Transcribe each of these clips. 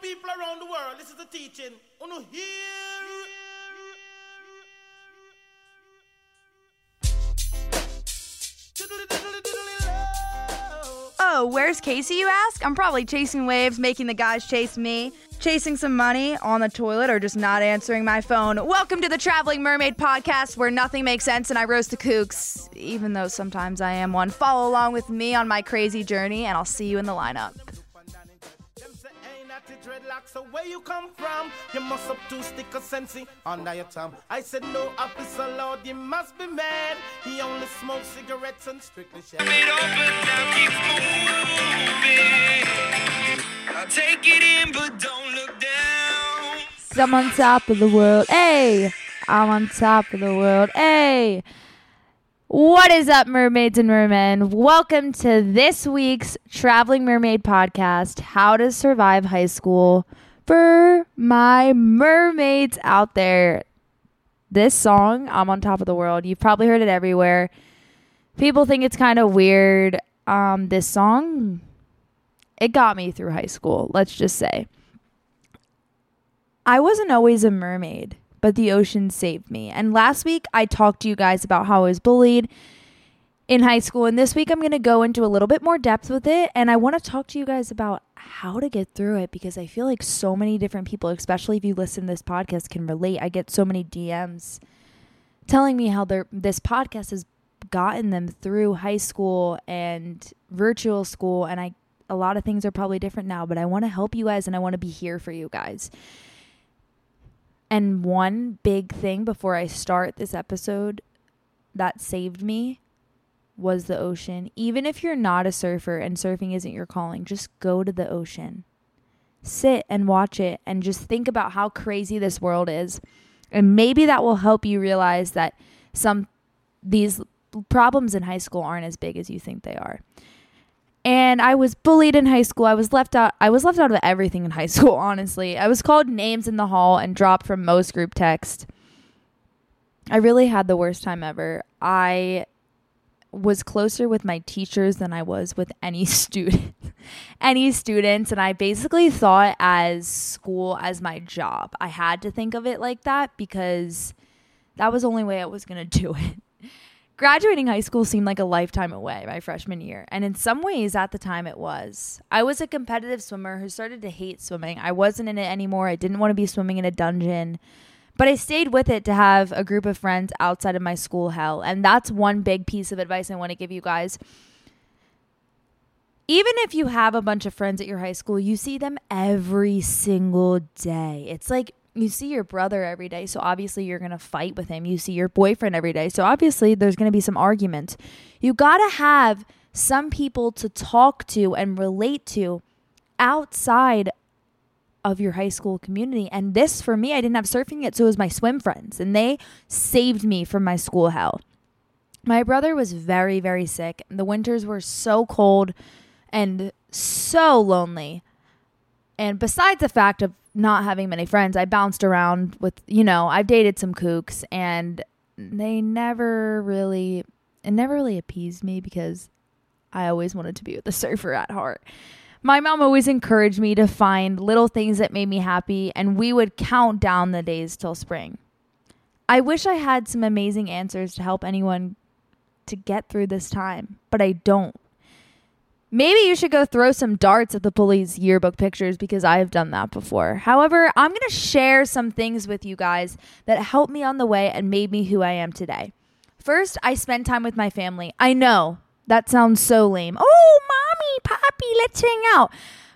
the people around the world, this is the teaching. Hear. Oh, where's Casey, you ask? I'm probably chasing waves, making the guys chase me, chasing some money on the toilet, or just not answering my phone. Welcome to the Traveling Mermaid Podcast, where nothing makes sense and I roast the kooks, even though sometimes I am one. Follow along with me on my crazy journey, and I'll see you in the lineup. Them say ain't that the dreadlocks, so where you come from? You must have two stick of sensei under your thumb. I said no officer lord, you must be mad. He only smokes cigarettes and strictly shit. it up and down, keep moving. I'll take it in, but don't look down. I'm on top of the world. Hey, I'm on top of the world. Hey. What is up, mermaids and mermen? Welcome to this week's Traveling Mermaid podcast How to Survive High School for my mermaids out there. This song, I'm on top of the world. You've probably heard it everywhere. People think it's kind of weird. Um, this song, it got me through high school, let's just say. I wasn't always a mermaid, but the ocean saved me. And last week I talked to you guys about how I was bullied in high school. And this week I'm going to go into a little bit more depth with it. And I want to talk to you guys about how to get through it because I feel like so many different people, especially if you listen to this podcast, can relate. I get so many DMs telling me how this podcast has gotten them through high school and virtual school and I a lot of things are probably different now, but I want to help you guys and I want to be here for you guys. And one big thing before I start this episode that saved me was the ocean. Even if you're not a surfer and surfing isn't your calling, just go to the ocean. Sit and watch it and just think about how crazy this world is. And maybe that will help you realize that some these problems in high school aren't as big as you think they are and I was bullied in high school. I was left out I was left out of everything in high school, honestly. I was called names in the hall and dropped from most group text. I really had the worst time ever. I was closer with my teachers than I was with any student any students and I basically thought as school as my job. I had to think of it like that because that was the only way I was to do it. Graduating high school seemed like a lifetime away my freshman year, and in some ways at the time it was. I was a competitive swimmer who started to hate swimming. I wasn't in it anymore. I didn't want to be swimming in a dungeon, but I stayed with it to have a group of friends outside of my school hell. And that's one big piece of advice I want to give you guys. Even if you have a bunch of friends at your high school, you see them every single day. It's like you see your brother every day, so obviously you're going to fight with him. You see your boyfriend every day, so obviously there's going to be some arguments. You got to have some people to talk to and relate to outside of your high school community. And this for me, I didn't have surfing yet, so it was my swim friends, and they saved me from my school hell. My brother was very, very sick. The winters were so cold and so lonely. And besides the fact of not having many friends, I bounced around with, you know, I've dated some kooks and they never really, it never really appeased me because I always wanted to be with a surfer at heart. My mom always encouraged me to find little things that made me happy, and we would count down the days till spring. I wish I had some amazing answers to help anyone to get through this time, but I don't. Maybe you should go throw some darts at the police yearbook pictures because I have done that before. However, I'm going to share some things with you guys that helped me on the way and made me who I am today. First, I spend time with my family. I know that sounds so lame. Oh, mommy, poppy, let's hang out.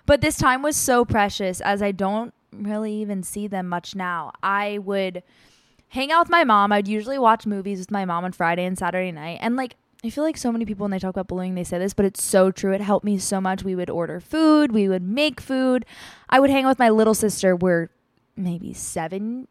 But this time was so precious as I don't really even see them much now. I would hang out with my mom. I'd usually watch movies with my mom on Friday and Saturday night. And like I feel like so many people when they talk about bullying, they say this, but it's so true. It helped me so much. We would order food, we would make food. I would hang out with my little sister. We're maybe seven,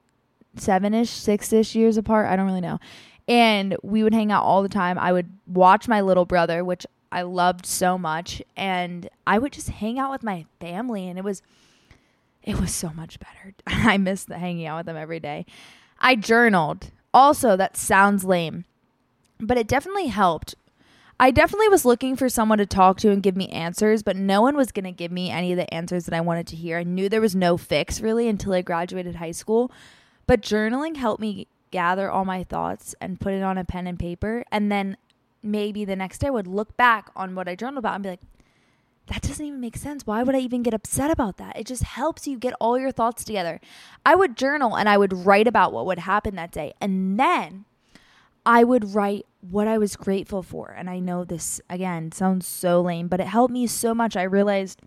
seven ish, six ish years apart. I don't really know. And we would hang out all the time. I would watch my little brother, which I loved so much. And I would just hang out with my family. And it was, it was so much better. I miss the hanging out with them every day. I journaled. Also, that sounds lame but it definitely helped. I definitely was looking for someone to talk to and give me answers, but no one was going to give me any of the answers that I wanted to hear. I knew there was no fix really until I graduated high school. But journaling helped me gather all my thoughts and put it on a pen and paper. And then maybe the next day I would look back on what I journaled about and be like, that doesn't even make sense. Why would I even get upset about that? It just helps you get all your thoughts together. I would journal and I would write about what would happen that day. And then I would write what I was grateful for. And I know this, again, sounds so lame, but it helped me so much. I realized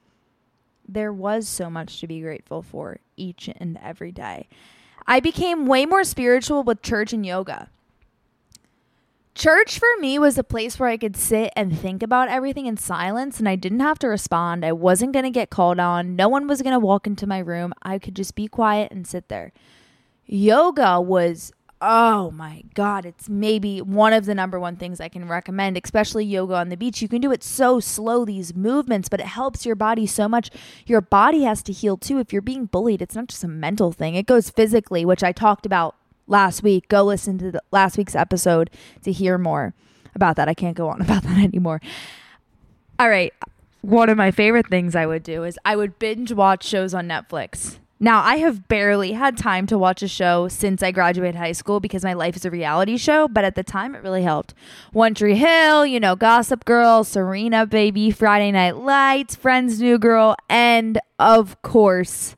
there was so much to be grateful for each and every day. I became way more spiritual with church and yoga. Church for me was a place where I could sit and think about everything in silence and I didn't have to respond. I wasn't going to get called on. No one was going to walk into my room. I could just be quiet and sit there. Yoga was, oh my God, it's maybe one of the number one things I can recommend, especially yoga on the beach. You can do it so slow, these movements, but it helps your body so much. Your body has to heal too. If you're being bullied, it's not just a mental thing, it goes physically, which I talked about last week. Go listen to the last week's episode to hear more about that. I can't go on about that anymore. All right. One of my favorite things I would do is I would binge watch shows on Netflix. Now, I have barely had time to watch a show since I graduated high school because my life is a reality show, but at the time it really helped. One Tree Hill, you know, Gossip Girl, Serena Baby, Friday Night Lights, Friends New Girl, and of course,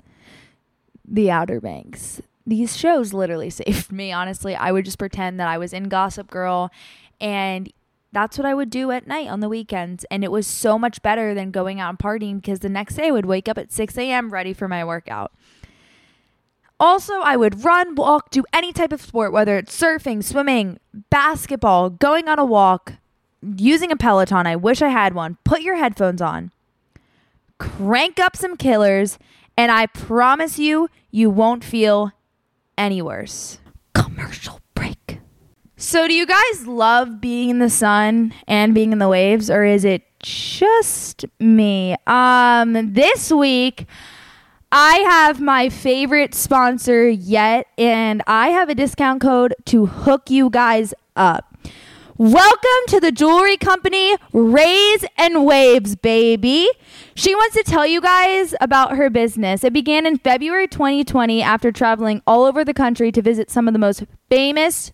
The Outer Banks these shows literally saved me, honestly. I would just pretend that I was in Gossip Girl and that's what I would do at night on the weekends. And it was so much better than going out and partying because the next day I would wake up at 6 a.m. ready for my workout. Also, I would run, walk, do any type of sport, whether it's surfing, swimming, basketball, going on a walk, using a Peloton. I wish I had one. Put your headphones on, crank up some killers, and I promise you, you won't feel any worse. Commercial. So, do you guys love being in the sun and being in the waves, or is it just me? Um, this week, I have my favorite sponsor yet, and I have a discount code to hook you guys up. Welcome to the jewelry company Raise and Waves, baby. She wants to tell you guys about her business. It began in February 2020 after traveling all over the country to visit some of the most famous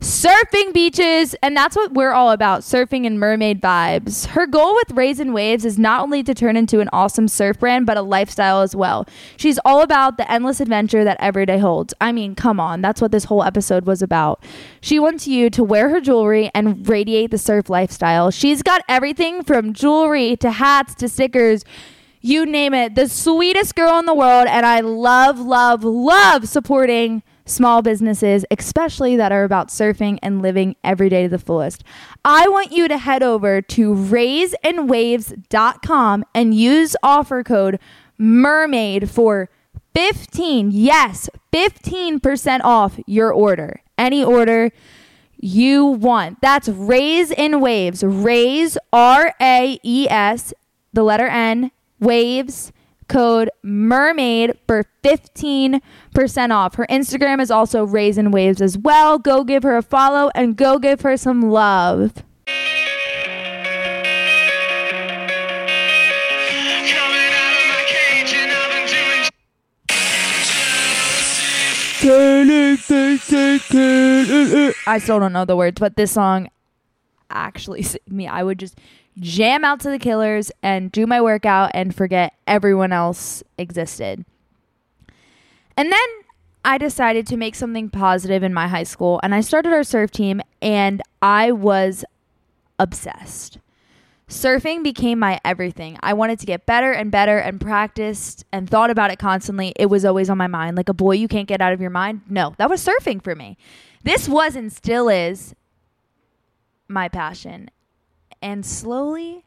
surfing beaches, and that's what we're all about surfing and mermaid vibes. Her goal with Raise and Waves is not only to turn into an awesome surf brand, but a lifestyle as well. She's all about the endless adventure that everyday holds. I mean, come on, that's what this whole episode was about. She wants you to wear her jewelry and radiate the surf lifestyle. She's got everything from jewelry to hats to stickers you name it. The sweetest girl in the world. And I love, love, love supporting small businesses, especially that are about surfing and living every day to the fullest. I want you to head over to raiseandwaves.com and use offer code MERMAID for 15, yes, 15% off your order. Any order you want. That's Raise and Waves. Raise, R A E S, the letter N, Waves code mermaid for 15% off. Her Instagram is also Raisin Waves as well. Go give her a follow and go give her some love. I still don't know the words, but this song actually me. I would just jam out to the killers and do my workout and forget everyone else existed. And then I decided to make something positive in my high school and I started our surf team and I was obsessed. Surfing became my everything. I wanted to get better and better and practiced and thought about it constantly. It was always on my mind. Like a boy you can't get out of your mind. No, that was surfing for me. This was and still is my passion. And slowly,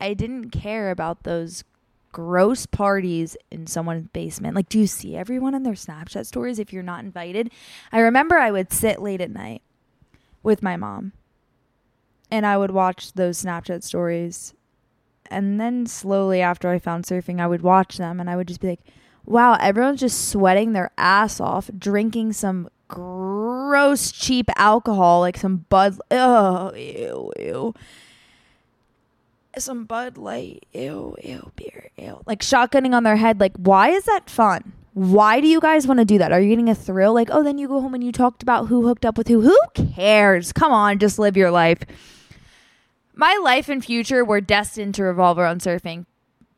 I didn't care about those gross parties in someone's basement. Like, do you see everyone in their Snapchat stories if you're not invited? I remember I would sit late at night with my mom and I would watch those Snapchat stories. And then slowly after I found surfing, I would watch them and I would just be like, wow, everyone's just sweating their ass off, drinking some gross, cheap alcohol, like some Bud. Oh, ew, ew. Some Bud Light. Ew, ew, beer, ew. Like shotgunning on their head. Like, why is that fun? Why do you guys want to do that? Are you getting a thrill? Like, oh, then you go home and you talked about who hooked up with who. Who cares? Come on, just live your life. My life and future were destined to revolve around surfing.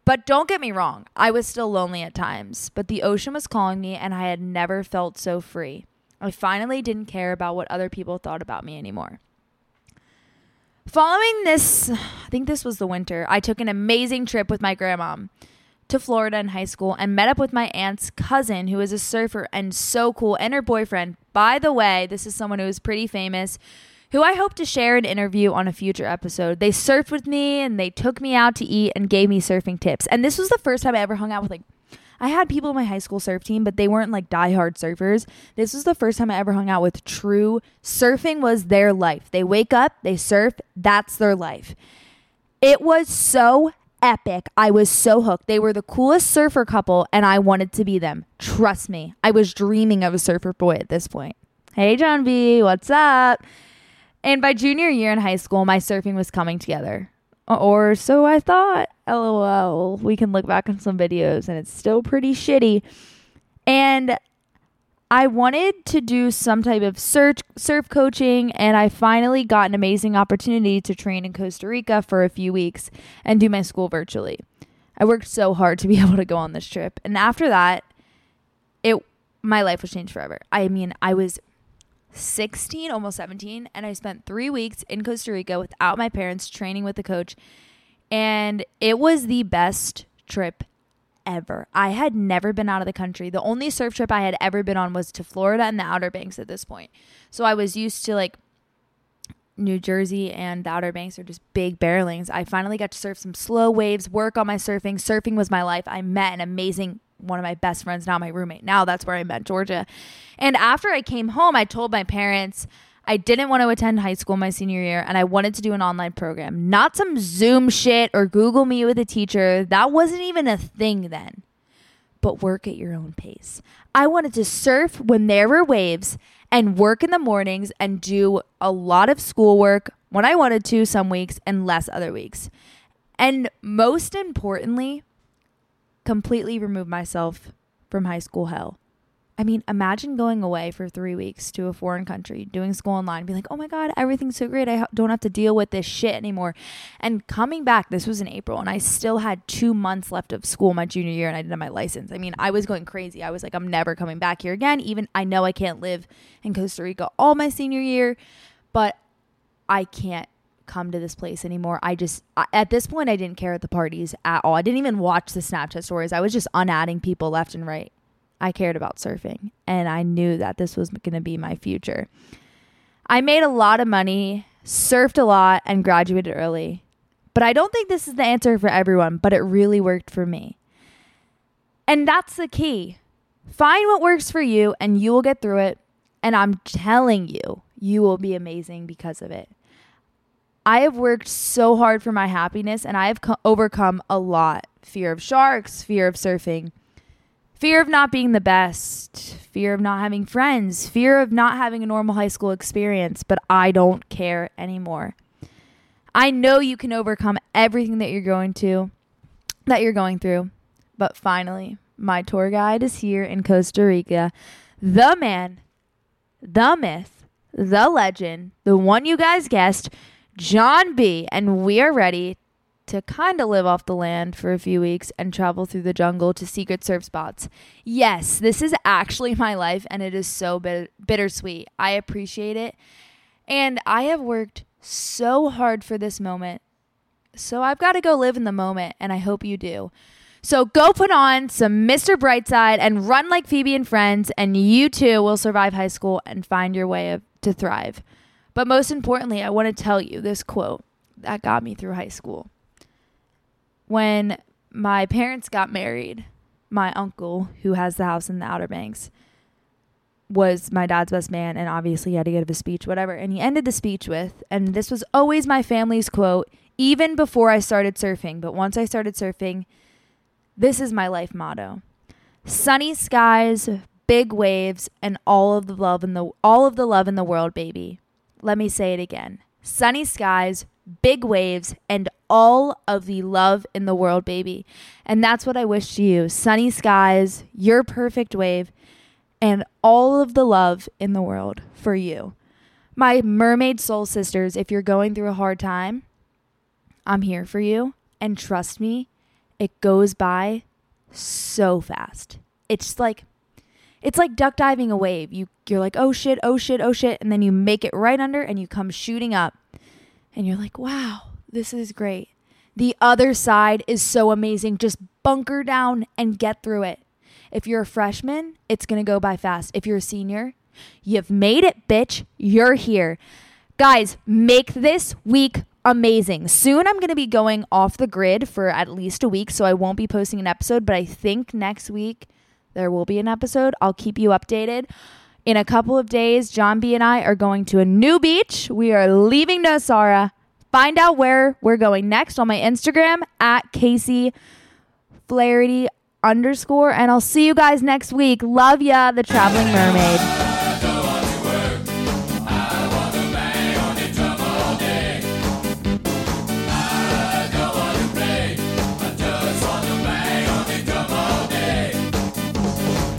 But don't get me wrong, I was still lonely at times, but the ocean was calling me and I had never felt so free. I finally didn't care about what other people thought about me anymore. Following this, I think this was the winter, I took an amazing trip with my grandma to Florida in high school and met up with my aunt's cousin, who is a surfer and so cool, and her boyfriend. By the way, this is someone who is pretty famous, who I hope to share an interview on a future episode. They surfed with me and they took me out to eat and gave me surfing tips. And this was the first time I ever hung out with like I had people in my high school surf team, but they weren't like diehard surfers. This was the first time I ever hung out with true surfing was their life. They wake up, they surf, that's their life. It was so epic. I was so hooked. They were the coolest surfer couple and I wanted to be them. Trust me. I was dreaming of a surfer boy at this point. Hey John B, what's up? And by junior year in high school, my surfing was coming together. Or so I thought. LOL. We can look back on some videos and it's still pretty shitty. And I wanted to do some type of surf surf coaching and I finally got an amazing opportunity to train in Costa Rica for a few weeks and do my school virtually. I worked so hard to be able to go on this trip. And after that, it my life was changed forever. I mean, I was 16, almost 17, and I spent three weeks in Costa Rica without my parents training with the coach. And it was the best trip ever. I had never been out of the country. The only surf trip I had ever been on was to Florida and the Outer Banks at this point. So I was used to like New Jersey and the Outer Banks are just big barrelings. I finally got to surf some slow waves, work on my surfing. Surfing was my life. I met an amazing one of my best friends, now my roommate. Now that's where I met Georgia. And after I came home, I told my parents I didn't want to attend high school my senior year and I wanted to do an online program, not some Zoom shit or Google Meet with a teacher. That wasn't even a thing then. But work at your own pace. I wanted to surf when there were waves and work in the mornings and do a lot of schoolwork when I wanted to some weeks and less other weeks. And most importantly, completely remove myself from high school hell. I mean, imagine going away for three weeks to a foreign country, doing school online, being like, oh my God, everything's so great. I don't have to deal with this shit anymore. And coming back, this was in April, and I still had two months left of school my junior year, and I didn't have my license. I mean, I was going crazy. I was like, I'm never coming back here again. Even I know I can't live in Costa Rica all my senior year, but I can't come to this place anymore. I just I, at this point I didn't care at the parties at all. I didn't even watch the Snapchat stories. I was just unadding people left and right. I cared about surfing and I knew that this was going to be my future. I made a lot of money, surfed a lot and graduated early. But I don't think this is the answer for everyone, but it really worked for me. And that's the key. Find what works for you and you will get through it. And I'm telling you, you will be amazing because of it. I have worked so hard for my happiness and I have co- overcome a lot fear of sharks, fear of surfing, fear of not being the best, fear of not having friends, fear of not having a normal high school experience, but I don't care anymore. I know you can overcome everything that you're going to that you're going through. But finally, my tour guide is here in Costa Rica. The man, the myth, the legend, the one you guys guessed, John B. And we are ready to kind of live off the land for a few weeks and travel through the jungle to secret surf spots. Yes, this is actually my life and it is so bit- bittersweet. I appreciate it. And I have worked so hard for this moment. So I've got to go live in the moment and I hope you do. So go put on some Mr. Brightside and run like Phoebe and friends and you too will survive high school and find your way to thrive. But most importantly, I want to tell you this quote that got me through high school. When my parents got married, my uncle, who has the house in the Outer Banks, was my dad's best man, and obviously he had to give a speech, whatever. And he ended the speech with, and this was always my family's quote, even before I started surfing. But once I started surfing, this is my life motto sunny skies, big waves, and all of the love in the all of the love in the world, baby. Let me say it again. Sunny skies, big waves, and all of the love in the world, baby. And that's what I wish to you sunny skies, your perfect wave, and all of the love in the world for you. My mermaid soul sisters, if you're going through a hard time, I'm here for you. And trust me, it goes by so fast. It's like it's like duck diving a wave. You you're like, "Oh shit, oh shit, oh shit," and then you make it right under and you come shooting up. And you're like, "Wow, this is great." The other side is so amazing. Just bunker down and get through it. If you're a freshman, it's going to go by fast. If you're a senior, you've made it, bitch. You're here. Guys, make this week amazing. Soon I'm going to be going off the grid for at least a week, so I won't be posting an episode, but I think next week there will be an episode. I'll keep you updated. In a couple of days, John B and I are going to a new beach. We are leaving Nosara. Find out where we're going next on my Instagram at Casey Flaherty underscore. And I'll see you guys next week. Love ya, the traveling mermaid.